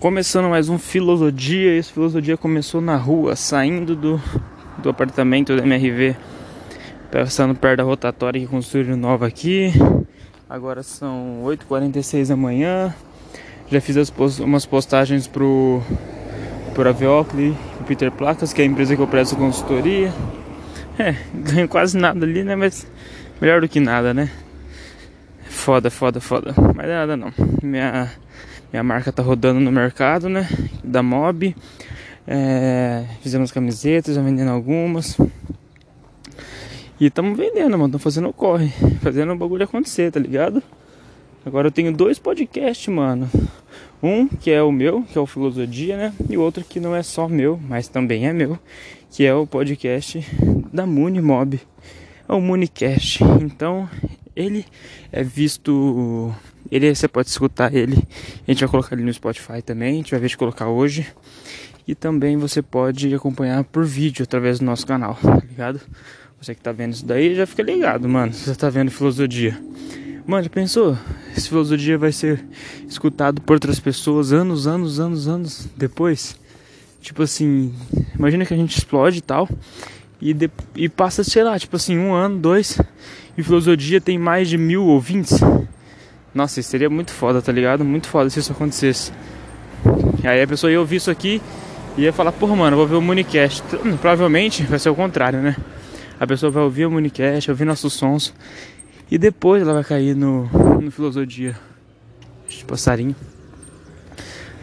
Começando mais um Filosofia. Esse Filosofia começou na rua, saindo do, do apartamento da MRV, passando perto da rotatória que construíram nova aqui. Agora são 8h46 da manhã. Já fiz post umas postagens pro, pro Aviocle e Peter Placas, que é a empresa que eu presto consultoria. É, ganho quase nada ali, né? Mas melhor do que nada, né? Foda, foda, foda. Mas nada não. Minha, minha marca tá rodando no mercado, né? Da Mob. É, fizemos camisetas, já vendendo algumas. E estamos vendendo, mano. Estamos fazendo corre. Fazendo o bagulho acontecer, tá ligado? Agora eu tenho dois podcasts, mano. Um que é o meu, que é o Filosofia, né? E outro que não é só meu, mas também é meu, que é o podcast da Muni Mob. É o Municast. Então, ele é visto. Ele você pode escutar ele. A gente vai colocar ele no Spotify também. A gente vai ver de colocar hoje. E também você pode acompanhar por vídeo através do nosso canal, tá ligado? Você que tá vendo isso daí já fica ligado, mano. Você tá vendo filosofia. Mano, já pensou? Esse filosofia vai ser escutado por outras pessoas anos, anos, anos, anos depois. Tipo assim, imagina que a gente explode e tal. E, de, e passa, sei lá, tipo assim, um ano, dois e Filosofia tem mais de mil ouvintes. Nossa, isso seria muito foda, tá ligado? Muito foda se isso acontecesse. Aí a pessoa ia ouvir isso aqui e ia falar, porra, mano, vou ver o Municast. Provavelmente vai ser o contrário, né? A pessoa vai ouvir o Municast, ouvir nossos sons. E depois ela vai cair no, no Filosofia. Passarinho.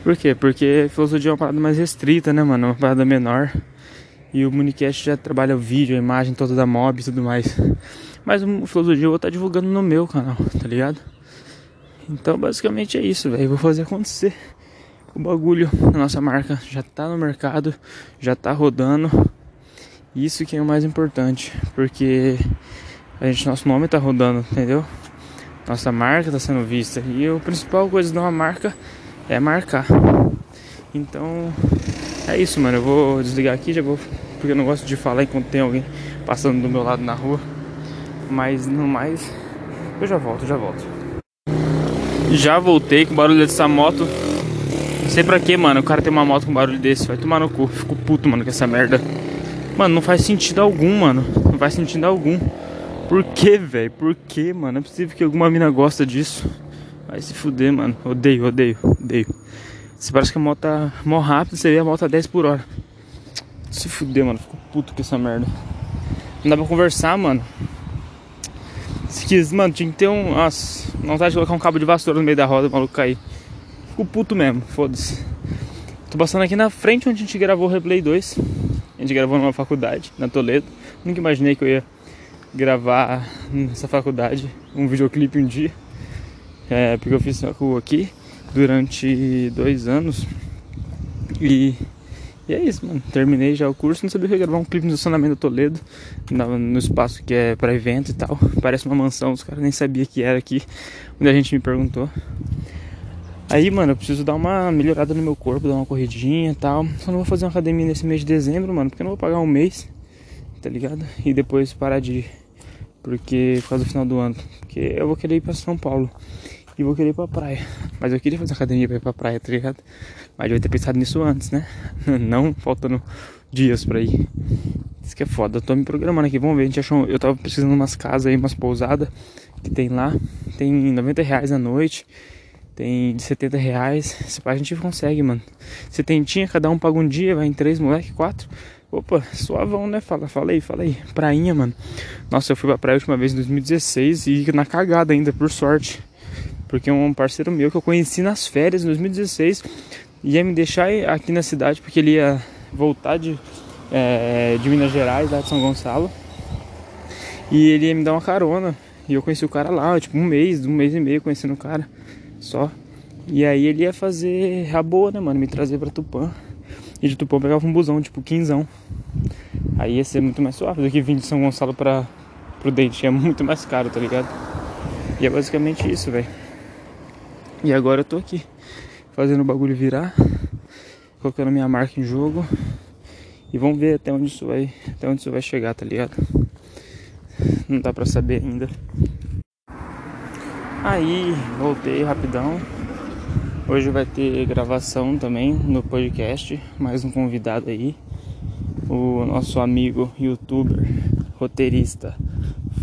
Por quê? Porque filosofia é uma parada mais restrita, né, mano? Uma parada menor. E o Municast já trabalha o vídeo, a imagem toda da mob e tudo mais. Mas o Filosofia eu vou estar tá divulgando no meu canal, tá ligado? Então basicamente é isso, velho. Vou fazer acontecer. O bagulho da nossa marca já tá no mercado, já tá rodando. Isso que é o mais importante, porque a gente, nosso nome tá rodando, entendeu? Nossa marca tá sendo vista. E a principal coisa de uma marca é marcar. Então é isso, mano. Eu vou desligar aqui, já vou. Porque eu não gosto de falar enquanto tem alguém passando do meu lado na rua. Mas no mais, eu já volto, já volto. Já voltei com o barulho dessa moto. Não sei pra que, mano. O cara tem uma moto com barulho desse. Vai tomar no cu. Fico puto, mano, com essa merda. Mano, não faz sentido algum, mano. Não faz sentido algum. Por que, velho? Por que, mano? É possível que alguma mina gosta disso. Vai se fuder, mano. Odeio, odeio, odeio. Você parece que a moto tá mó rápido, você vê a moto a 10 por hora. Se fuder, mano. Fico puto com essa merda. Não dá pra conversar, mano. Se quis, mano, tinha que ter um. Nossa, vontade de colocar um cabo de vassoura no meio da roda, o maluco cair. Fico puto mesmo, foda-se. Tô passando aqui na frente onde a gente gravou o Replay 2. A gente gravou numa faculdade, na Toledo. Nunca imaginei que eu ia gravar nessa faculdade um videoclipe um dia. É, porque eu fiz rua aqui durante dois anos. E e é isso, mano. Terminei já o curso, não sabia que gravar um clipe no estacionamento do Toledo, no espaço que é para evento e tal. Parece uma mansão, os caras nem sabiam que era aqui, onde a gente me perguntou. Aí, mano, eu preciso dar uma melhorada no meu corpo, dar uma corridinha e tal. Só não vou fazer uma academia nesse mês de dezembro, mano, porque eu não vou pagar um mês, tá ligado? E depois parar de ir, porque por causa do final do ano. Porque eu vou querer ir pra São Paulo e vou querer ir pra praia. Mas eu queria fazer academia pra ir pra praia, tá ligado? Mas eu ia ter pensado nisso antes, né? Não faltando dias pra ir. Isso que é foda. Eu tô me programando aqui. Vamos ver. A gente achou. Eu tava precisando umas casas aí, umas pousadas que tem lá. Tem 90 reais a noite. Tem de 70 reais. Se a gente consegue, mano. Você tinha cada um paga um dia, vai em três, moleque, quatro. Opa, suavão, né? Fala, fala aí, fala aí. Prainha, mano. Nossa, eu fui pra praia a última vez em 2016 e na cagada ainda, por sorte. Porque um parceiro meu que eu conheci nas férias em 2016 ia me deixar aqui na cidade porque ele ia voltar de, é, de Minas Gerais, lá de São Gonçalo. E ele ia me dar uma carona. E eu conheci o cara lá, tipo, um mês, um mês e meio conhecendo o cara só. E aí ele ia fazer a boa, né, mano? Me trazer pra Tupã. E de Tupã eu pegava um busão, tipo, quinzão. Aí ia ser muito mais suave do que vir de São Gonçalo pra, Dente. É muito mais caro, tá ligado? E é basicamente isso, velho. E agora eu tô aqui fazendo o bagulho virar, colocando minha marca em jogo. E vamos ver até onde isso vai, até onde isso vai chegar, tá ligado? Não dá pra saber ainda. Aí, voltei rapidão. Hoje vai ter gravação também no podcast, mais um convidado aí. O nosso amigo youtuber, roteirista,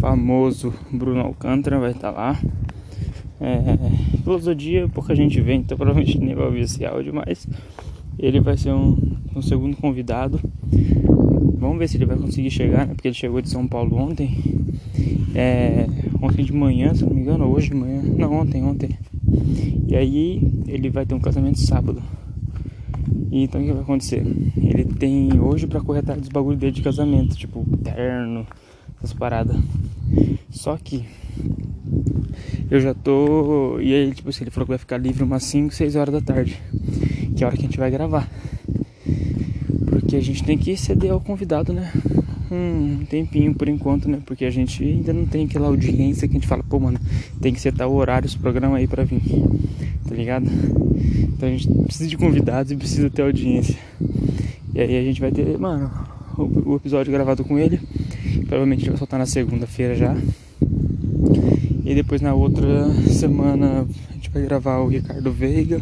famoso Bruno Alcântara vai estar tá lá. É, filosofia pouca gente vê, então provavelmente nem vai ouvir esse áudio, mas ele vai ser um, um segundo convidado. Vamos ver se ele vai conseguir chegar, né? Porque ele chegou de São Paulo ontem. É, ontem de manhã, se não me engano, hoje de manhã. Não, ontem, ontem. E aí ele vai ter um casamento sábado. E então o que vai acontecer? Ele tem hoje pra correr atrás dos bagulho dele de casamento, tipo terno, essas paradas. Só que eu já tô. E aí, tipo assim, ele falou que vai ficar livre umas 5, 6 horas da tarde. Que é a hora que a gente vai gravar. Porque a gente tem que ceder ao convidado, né? Um tempinho por enquanto, né? Porque a gente ainda não tem aquela audiência que a gente fala, pô, mano, tem que setar o horário, os programas aí pra vir. Tá ligado? Então a gente precisa de convidados e precisa ter audiência. E aí a gente vai ter, mano, o, o episódio gravado com ele. Provavelmente vai soltar na segunda-feira já. E depois na outra semana a gente vai gravar o Ricardo Veiga,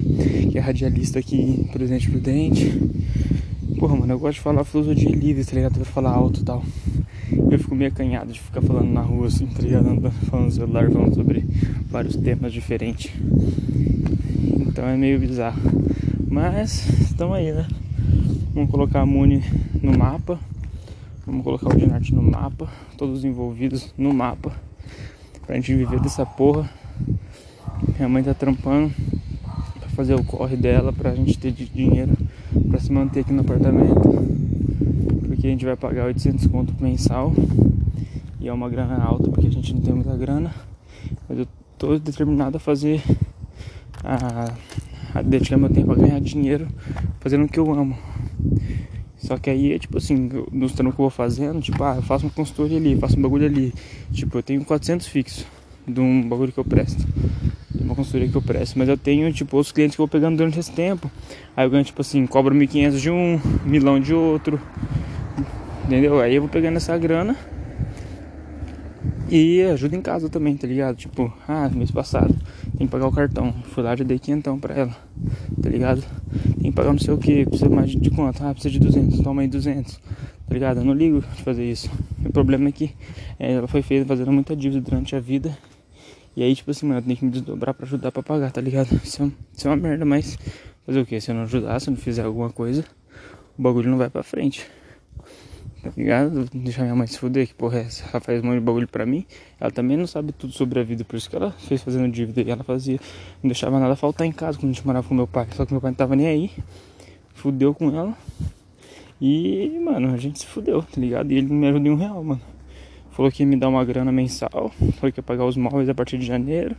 que é radialista aqui em Presidente Prudente. Porra, mano, eu gosto de falar filosofia livre, tá ligado? Eu falar alto e tal. Eu fico meio acanhado de ficar falando na rua assim, tá ligado? Falando no celular, falando sobre vários temas diferentes. Então é meio bizarro. Mas estamos aí, né? Vamos colocar a Muni no mapa. Vamos colocar o Dinarte no mapa. Todos os envolvidos no mapa. Pra gente viver dessa porra. Minha mãe tá trampando pra fazer o corre dela, pra gente ter dinheiro para se manter aqui no apartamento, porque a gente vai pagar 800 conto mensal e é uma grana alta porque a gente não tem muita grana, mas eu tô determinado a fazer a, a dedicar meu tempo a ganhar dinheiro fazendo o que eu amo. Só que aí é tipo assim, nos trampos que eu vou fazendo, tipo, ah, eu faço uma consultoria ali, faço um bagulho ali. Tipo, eu tenho 400 fixos de um bagulho que eu presto uma consultoria que eu presto, mas eu tenho, tipo, os clientes que eu vou pegando durante esse tempo. Aí eu ganho, tipo assim, cobro 1.500 de um, milão de outro, entendeu? Aí eu vou pegando essa grana e ajuda em casa também, tá ligado? Tipo, ah, mês passado tem que pagar o cartão. Fui lá, já dei quinhentão pra ela, tá ligado? Tem que pagar não sei o que, precisa mais de, quanto? Ah, precisa de 200, toma aí 200, tá ligado? Eu não ligo de fazer isso. O problema é que é, ela foi feita fazendo muita dívida durante a vida e aí, tipo assim, mano, eu tenho que me desdobrar pra ajudar pra pagar, tá ligado? Isso é, isso é uma merda, mas fazer o que? Se eu não ajudar, se eu não fizer alguma coisa, o bagulho não vai pra frente. Tá ligado? Deixar minha mãe se fuder, que porra é essa? Ela faz um monte de bagulho pra mim. Ela também não sabe tudo sobre a vida, por isso que ela fez fazendo dívida. E ela fazia, não deixava nada faltar em casa quando a gente morava com meu pai. Só que meu pai não tava nem aí. Fudeu com ela. E, mano, a gente se fudeu, tá ligado? E ele não me ajudou em um real, mano. Falou que ia me dar uma grana mensal. Falou que ia pagar os móveis a partir de janeiro.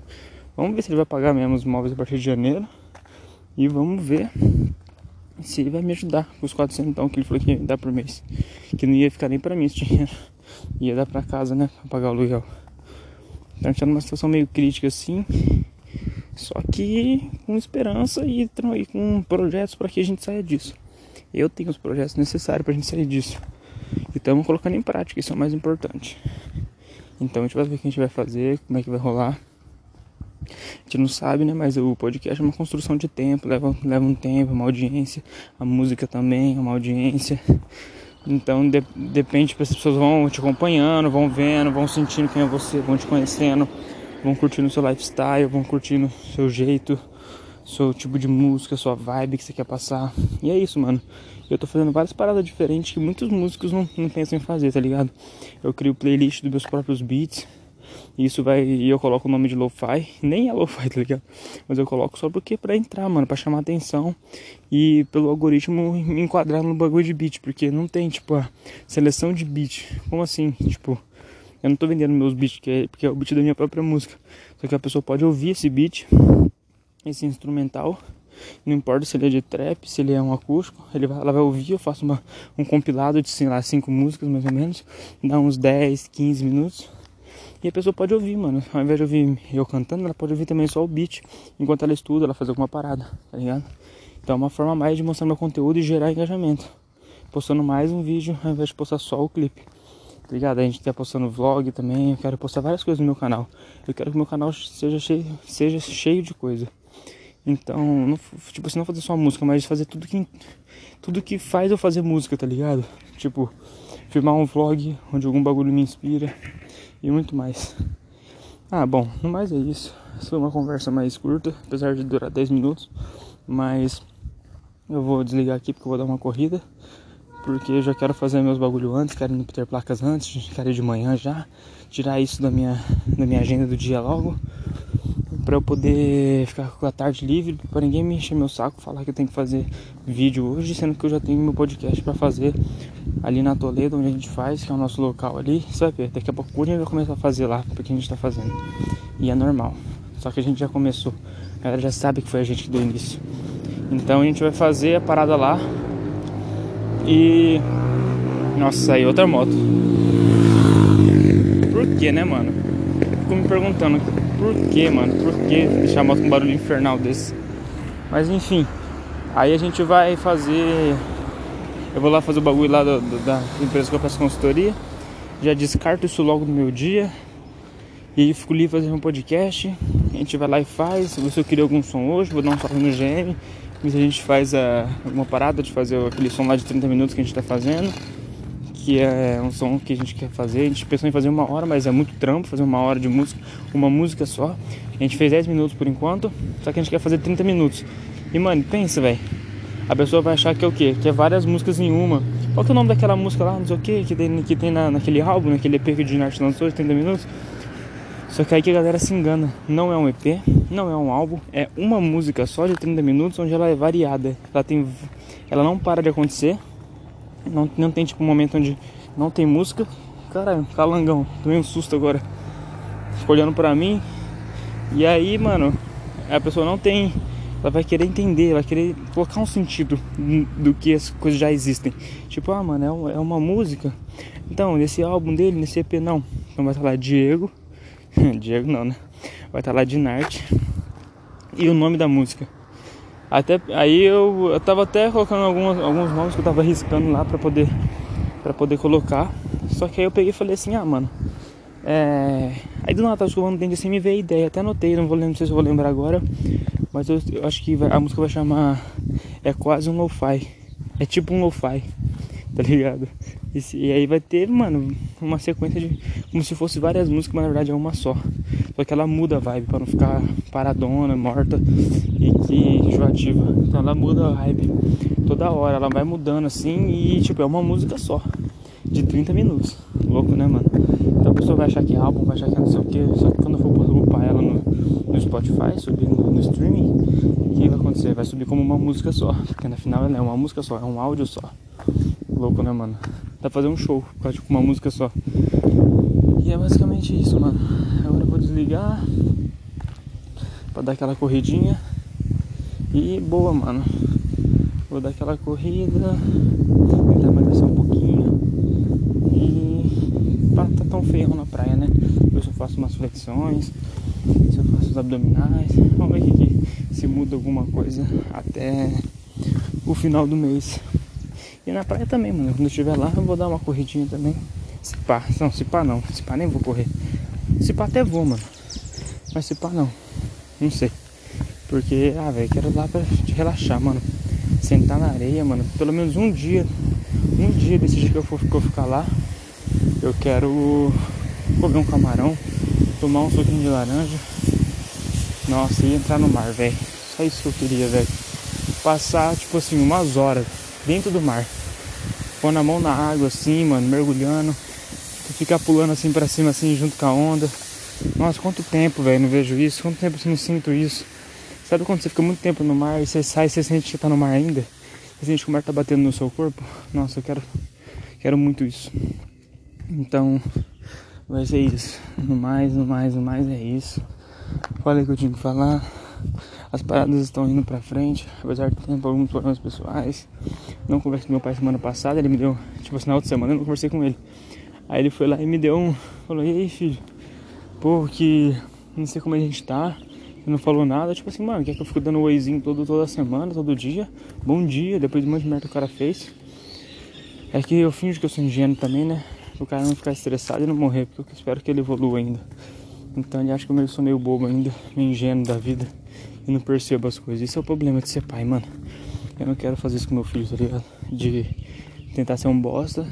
Vamos ver se ele vai pagar mesmo os móveis a partir de janeiro. E vamos ver se ele vai me ajudar com os 400 então, que ele falou que ia dar por mês. Que não ia ficar nem pra mim esse dinheiro. Ia dar pra casa, né? Pra pagar o aluguel. Então tá numa situação meio crítica assim. Só que com esperança e, e com projetos para que a gente saia disso. Eu tenho os projetos necessários pra gente sair disso. E estamos colocando em prática, isso é o mais importante. Então a gente vai ver o que a gente vai fazer, como é que vai rolar. A gente não sabe, né? Mas o podcast é uma construção de tempo, leva, leva um tempo, uma audiência. A música também é uma audiência. Então de, depende, as pessoas vão te acompanhando, vão vendo, vão sentindo quem é você, vão te conhecendo, vão curtindo seu lifestyle, vão curtindo seu jeito, seu tipo de música, sua vibe que você quer passar. E é isso, mano. Eu tô fazendo várias paradas diferentes que muitos músicos não, não pensam em fazer, tá ligado? Eu crio playlist dos meus próprios beats. E isso vai. E eu coloco o nome de lo-fi. Nem é lo-fi, tá ligado? Mas eu coloco só porque pra entrar, mano, pra chamar atenção. E pelo algoritmo me enquadrar no bagulho de beat. Porque não tem, tipo, a seleção de beat. Como assim? Tipo. Eu não tô vendendo meus beats, porque é, porque é o beat da minha própria música. Só que a pessoa pode ouvir esse beat esse instrumental. Não importa se ele é de trap, se ele é um acústico, ele vai, ela vai ouvir, eu faço uma, um compilado de, sei lá, cinco músicas mais ou menos, dá uns 10, 15 minutos. E a pessoa pode ouvir, mano. Ao invés de ouvir eu cantando, ela pode ouvir também só o beat. Enquanto ela estuda, ela faz alguma parada, tá ligado? Então é uma forma mais de mostrar meu conteúdo e gerar engajamento. Postando mais um vídeo ao invés de postar só o clipe. Tá ligado? A gente tá postando vlog também. Eu quero postar várias coisas no meu canal. Eu quero que meu canal seja cheio, seja cheio de coisa. Então, não, tipo assim, não fazer só música, mas fazer tudo que tudo que faz eu fazer música, tá ligado? Tipo, filmar um vlog onde algum bagulho me inspira e muito mais. Ah, bom, no mais é isso. Foi uma conversa mais curta, apesar de durar 10 minutos, mas eu vou desligar aqui porque eu vou dar uma corrida, porque eu já quero fazer meus bagulho antes, quero ir placas antes, quero ir de manhã já, tirar isso da minha da minha agenda do dia logo para eu poder ficar com a tarde livre, para ninguém me encher meu saco, falar que eu tenho que fazer vídeo hoje, sendo que eu já tenho meu podcast para fazer ali na Toledo, onde a gente faz, que é o nosso local ali. Você vai ver, daqui a pouco a gente vai começar a fazer lá, porque a gente tá fazendo. E é normal. Só que a gente já começou. A galera já sabe que foi a gente que deu início. Então a gente vai fazer a parada lá. E. Nossa, aí outra moto. Por que, né, mano? Fico me perguntando por que, mano? Por que deixar a moto com um barulho infernal desse? Mas enfim, aí a gente vai fazer. Eu vou lá fazer o bagulho lá da, da empresa que eu faço consultoria. Já descarto isso logo no meu dia. E aí fico ali fazendo um podcast. A gente vai lá e faz. Se eu queria algum som hoje, vou dar um salve no GM. A gente faz a, uma parada de fazer aquele som lá de 30 minutos que a gente tá fazendo que é um som que a gente quer fazer. A gente pensou em fazer uma hora, mas é muito trampo fazer uma hora de música, uma música só. A gente fez 10 minutos por enquanto, só que a gente quer fazer 30 minutos. E mano, pensa, velho. A pessoa vai achar que é o quê? Que é várias músicas em uma. Qual que é o nome daquela música lá, não sei o quê, que tem, que tem na, naquele álbum, naquele EP que o Dinarte lançou de 30 minutos? Só que aí que a galera se engana. Não é um EP, não é um álbum, é uma música só de 30 minutos onde ela é variada. Ela tem. Ela não para de acontecer não, não tem tipo um momento onde não tem música. Caralho, calangão, tomei um susto agora. Ficou olhando pra mim. E aí, mano, a pessoa não tem. Ela vai querer entender, vai querer colocar um sentido do que as coisas já existem. Tipo, ah, mano, é, é uma música. Então, nesse álbum dele, nesse EP, não. Então vai estar lá Diego. Diego não, né? Vai estar lá Dinarte. E o nome da música. Até aí eu, eu tava até colocando algumas, alguns nomes que eu tava riscando lá pra poder, pra poder colocar. Só que aí eu peguei e falei assim, ah mano. É... Aí do nada tava escovando dente assim me veio a ideia. Até anotei, não vou lembrar, não sei se eu vou lembrar agora. Mas eu, eu acho que a música vai chamar. É quase um lo-fi. É tipo um lo-fi, tá ligado? E, e, aí vai ter, mano, uma sequência de. Como se fosse várias músicas, mas na verdade é uma só. Só que ela muda a vibe pra não ficar paradona, morta e que enjoativa. Então ela muda a vibe toda hora, ela vai mudando assim e tipo, é uma música só. De 30 minutos. Louco, né, mano? Então a pessoa vai achar que é álbum, vai achar que é não sei o que. Só que quando eu for upar ela no, no Spotify, subir no, no streaming, o que vai acontecer? Vai subir como uma música só. Porque na final ela é uma música só, é um áudio só. Louco, né, mano? Dá pra fazer um show com tipo, uma música só. E é basicamente isso, mano. Agora eu vou desligar pra dar aquela corridinha. E boa, mano. Vou dar aquela corrida, tentar emagrecer um pouquinho. E pra não tá tão feio na praia, né? Eu só faço umas flexões, se eu faço os abdominais. Vamos ver que se muda alguma coisa até o final do mês. Na praia também, mano. Quando eu estiver lá, eu vou dar uma corridinha também. Se pá, não, se pá não. Se pá nem vou correr. Se pá até vou, mano. Mas se pá não. Não sei. Porque, ah, velho, quero lá pra relaxar, mano. Sentar na areia, mano. Pelo menos um dia. Um dia desse dia que eu for, que eu ficar lá. Eu quero comer um camarão. Tomar um suquinho de laranja. Nossa, e entrar no mar, velho. Só isso que eu queria, velho. Passar, tipo assim, umas horas dentro do mar. Pôr na mão na água assim, mano, mergulhando. Ficar pulando assim pra cima, assim, junto com a onda. Nossa, quanto tempo, velho, não vejo isso. Quanto tempo eu não sinto isso. Sabe quando você fica muito tempo no mar e você sai e você sente que tá no mar ainda? Você sente que o mar tá batendo no seu corpo? Nossa, eu quero, quero muito isso. Então, vai ser isso. No mais, no mais, no mais é isso. Falei que eu tinha que falar. As paradas estão indo pra frente, apesar de ter alguns problemas pessoais. Não conversei com meu pai semana passada, ele me deu, tipo na outra semana eu não conversei com ele. Aí ele foi lá e me deu um. Falou, e aí filho? Pô, que não sei como a gente tá. Ele não falou nada, tipo assim, mano, quer que eu fico dando um oizinho todo, toda semana, todo dia? Bom dia, depois de um monte de merda que o cara fez. É que eu finjo que eu sou ingênuo também, né? O cara não ficar estressado e não morrer, porque eu espero que ele evolua ainda. Então ele acha que eu sou meio bobo ainda, meio ingênuo da vida e não percebo as coisas. Isso é o problema de ser pai, mano. Eu não quero fazer isso com meu filho, tá ligado? De tentar ser um bosta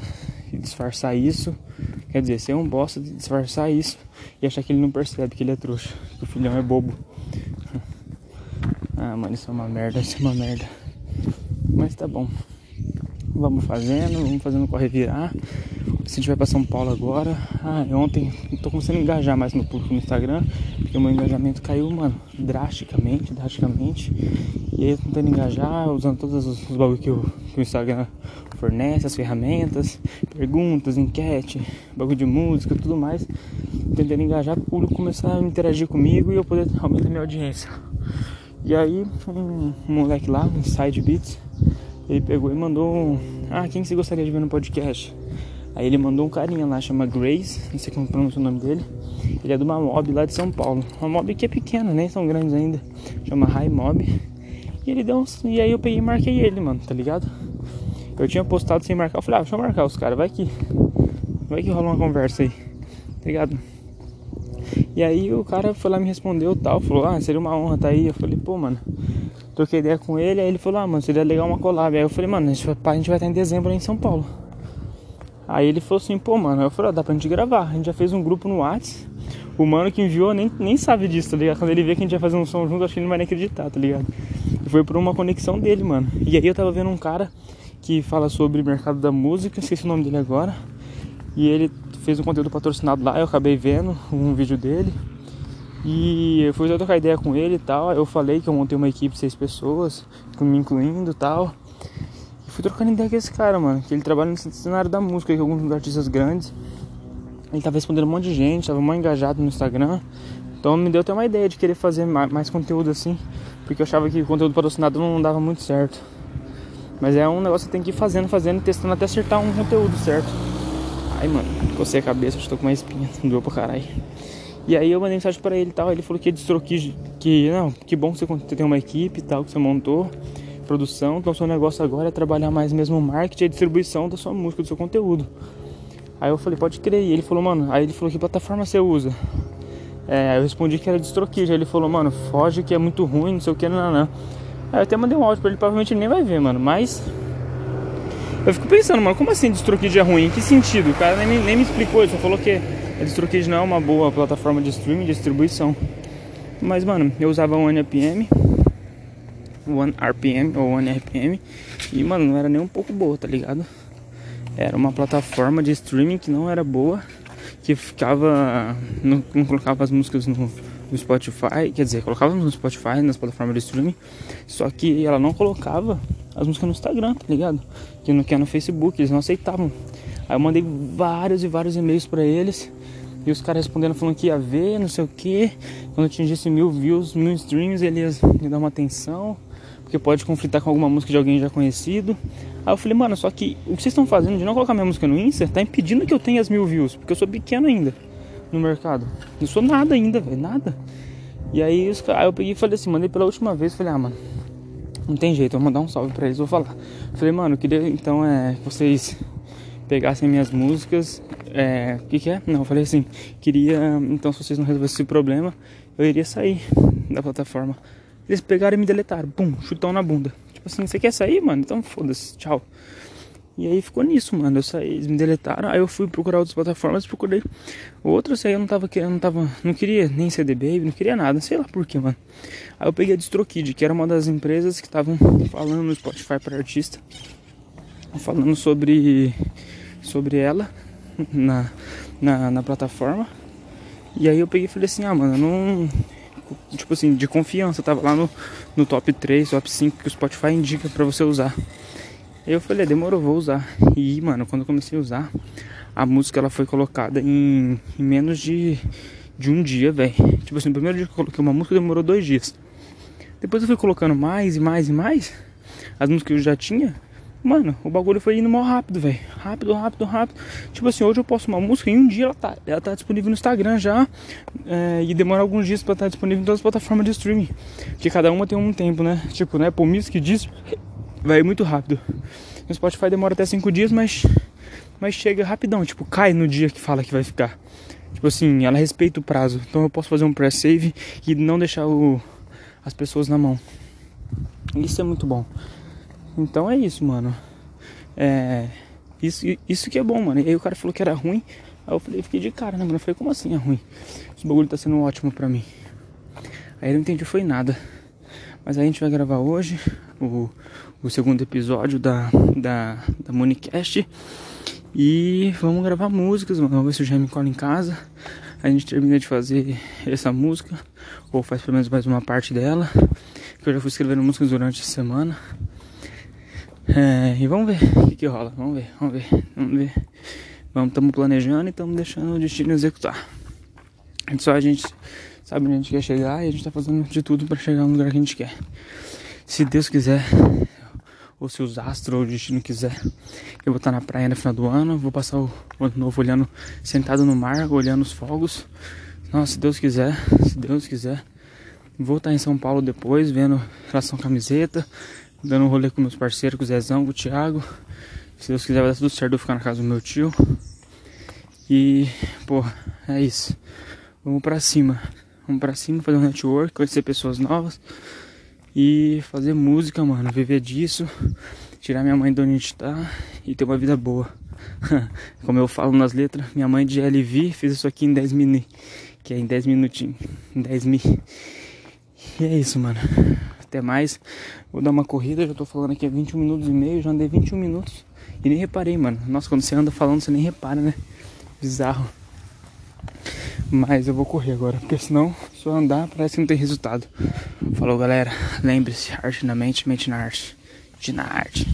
e disfarçar isso. Quer dizer, ser um bosta, disfarçar isso e achar que ele não percebe que ele é trouxa, que o filhão é bobo. Ah, mano, isso é uma merda, isso é uma merda. Mas tá bom. Vamos fazendo, vamos fazendo corre virar. Se a gente vai pra São Paulo agora. Ah, ontem tô começando a engajar mais no público no Instagram. Porque o meu engajamento caiu, mano, drasticamente, drasticamente. E aí eu tentando engajar, usando todos os, os bagulho que, que o Instagram fornece, as ferramentas, perguntas, enquete, bagulho de música, tudo mais. Tentando engajar o público começar a interagir comigo e eu poder aumentar minha audiência. E aí, um, um moleque lá, um Side Beats, ele pegou e mandou um, Ah, quem você gostaria de ver no podcast? Aí ele mandou um carinha lá, chama Grace, não sei como pronuncia o nome dele. Ele é de uma mob lá de São Paulo. Uma mob que é pequena, nem são grandes ainda. Chama High Mob. E ele deu uns. E aí eu peguei e marquei ele, mano, tá ligado? Eu tinha postado sem marcar. Eu falei, ah, deixa eu marcar os caras, vai que. Vai que rola uma conversa aí. Tá ligado? E aí o cara foi lá me respondeu tal, falou, ah, seria uma honra tá aí. Eu falei, pô, mano, troquei ideia com ele, aí ele falou, ah, mano, seria legal uma collab. Aí eu falei, mano, a gente vai, a gente vai estar em dezembro em São Paulo. Aí ele falou assim, pô, mano, eu falei, ah, dá pra gente gravar. A gente já fez um grupo no Whats. O mano que enviou nem, nem sabe disso, tá ligado? Quando ele vê que a gente vai fazer um som junto, acho que ele não vai nem acreditar, tá ligado? Foi por uma conexão dele, mano. E aí eu tava vendo um cara que fala sobre mercado da música, esqueci o nome dele agora. E ele fez um conteúdo patrocinado lá, eu acabei vendo um vídeo dele. E eu fui trocar ideia com ele e tal. Eu falei que eu montei uma equipe de seis pessoas, me incluindo e tal. Fui trocando ideia com esse cara, mano. Que ele trabalha no cenário da música, com alguns artistas grandes. Ele tava respondendo um monte de gente, tava muito engajado no Instagram. Então me deu até uma ideia de querer fazer mais, conteúdo assim. Porque eu achava que o conteúdo patrocinado não dava muito certo. Mas é um negócio que tem que ir fazendo, fazendo, testando até acertar um conteúdo certo. Ai, mano, cocei a cabeça, estou com uma espinha, doeu pra caralho. E aí eu mandei mensagem pra ele e tal, ele falou que destrou que, que, não, que bom que você tem uma equipe e tal, que você montou, produção, então seu negócio agora é trabalhar mais mesmo o marketing e distribuição da sua música, do seu conteúdo. Aí eu falei, pode crer, e ele falou, mano, aí ele falou, que plataforma você usa? É, eu respondi que era DistroKid, aí ele falou, mano, foge que é muito ruim, não sei o que, não, não. Aí eu até mandei um áudio pra ele, provavelmente ele nem vai ver, mano, mas eu fico pensando, mano, como assim DistroKid é ruim? Em que sentido? O cara nem, nem me explicou, ele só falou que a DistroKid não é uma boa plataforma de streaming, de distribuição. Mas, mano, eu usava One RPM, One RPM ou One RPM, e, mano, não era nem um pouco boa, tá ligado? Era uma plataforma de streaming que não era boa, que ficava. não, não colocava as músicas no, no Spotify, quer dizer, colocava no Spotify, nas plataformas de streaming, só que ela não colocava as músicas no Instagram, tá ligado? Que não quer no Facebook, eles não aceitavam. Aí eu mandei vários e vários e-mails para eles. E os caras respondendo falando que ia ver, não sei o que. Quando atingisse mil views, mil streams, eles iam dar uma atenção. Porque pode conflitar com alguma música de alguém já conhecido. Aí eu falei, mano, só que o que vocês estão fazendo de não colocar minha música no Insta tá impedindo que eu tenha as mil views. Porque eu sou pequeno ainda no mercado. Não sou nada ainda, velho, nada. E aí, os, aí eu peguei e falei assim, mandei pela última vez, falei, ah, mano, não tem jeito, vou mandar um salve pra eles, vou falar. Falei, mano, eu queria então é, que vocês pegassem minhas músicas. É, o que, que é? Não, eu falei assim, queria, então se vocês não resolvessem esse problema, eu iria sair da plataforma. Eles pegaram e me deletaram, pum, chutão na bunda. Tipo assim, você quer sair, mano? Então foda-se, tchau. E aí ficou nisso, mano. Eu saí, eles me deletaram. Aí eu fui procurar outras plataformas, procurei outras. Aí eu não tava querendo, não tava, não queria nem CD Baby, não queria nada, sei lá por quê, mano. Aí eu peguei a DistroKid, que era uma das empresas que estavam falando no Spotify para artista, falando sobre sobre ela na, na, na plataforma. E aí eu peguei e falei assim, ah, mano, não tipo assim, de confiança, tava lá no, no top 3, top 5 que o Spotify indica para você usar. Eu falei, demorou, vou usar. E, mano, quando eu comecei a usar, a música ela foi colocada em, em menos de, de um dia, velho. Tipo assim, o primeiro dia que eu coloquei uma música demorou dois dias. Depois eu fui colocando mais e mais e mais. As músicas que eu já tinha. Mano, o bagulho foi indo mal rápido, velho. Rápido, rápido, rápido. Tipo assim, hoje eu posto uma música e um dia ela tá, ela tá disponível no Instagram já. É, e demora alguns dias pra estar tá disponível em todas as plataformas de streaming. Porque cada uma tem um tempo, né? Tipo, né? Apple Music diz vai muito rápido. No Spotify demora até 5 dias, mas, mas chega rapidão, tipo, cai no dia que fala que vai ficar. Tipo assim, ela respeita o prazo. Então eu posso fazer um pré-save e não deixar o, as pessoas na mão. Isso é muito bom. Então é isso, mano. É. Isso, isso que é bom, mano. E aí o cara falou que era ruim. Aí eu falei, fiquei de cara, né, mano? Eu falei, como assim é ruim? Esse bagulho tá sendo ótimo pra mim. Aí eu não entendi, foi nada. Mas aí a gente vai gravar hoje o, o segundo episódio da, da, da Monicast. E vamos gravar músicas, mano. Vamos ver se o Jaime cola em casa. A gente termina de fazer essa música. Ou faz pelo menos mais uma parte dela. Que eu já fui escrevendo músicas durante a semana. É, e vamos ver o que, que rola. Vamos ver, vamos ver, vamos ver. Vamos, estamos planejando e estamos deixando o destino executar. Só a gente sabe onde a gente quer chegar e a gente está fazendo de tudo para chegar no lugar que a gente quer. Se Deus quiser, ou se os astros ou o destino quiser, eu vou estar na praia no final do ano, vou passar o ano novo olhando, sentado no mar, olhando os fogos. Nossa, se Deus quiser, se Deus quiser, vou estar em São Paulo depois, vendo relação camiseta, dando um rolê com meus parceiros, com o Zezão, com o Thiago. Se Deus quiser vai dar tudo certo, eu ficar na casa do meu tio. E, pô, é isso. Vamos pra cima. Vamos pra cima, fazer um network, conhecer pessoas novas e fazer música, mano. Viver disso, tirar minha mãe de onde a gente tá e ter uma vida boa. Como eu falo nas letras, minha mãe de LV fez isso aqui em 10 minutos. Que é em 10 minutinhos. Em 10 mil. E é isso, mano. Até mais. Vou dar uma corrida, já tô falando aqui há 21 minutos e meio, já andei 21 minutos. E nem reparei, mano. Nossa, quando você anda falando, você nem repara, né? Bizarro. Mas eu vou correr agora, porque senão, se eu andar, parece que não tem resultado. Falou, galera. Lembre-se, arte na mente, mente na arte. De na arte.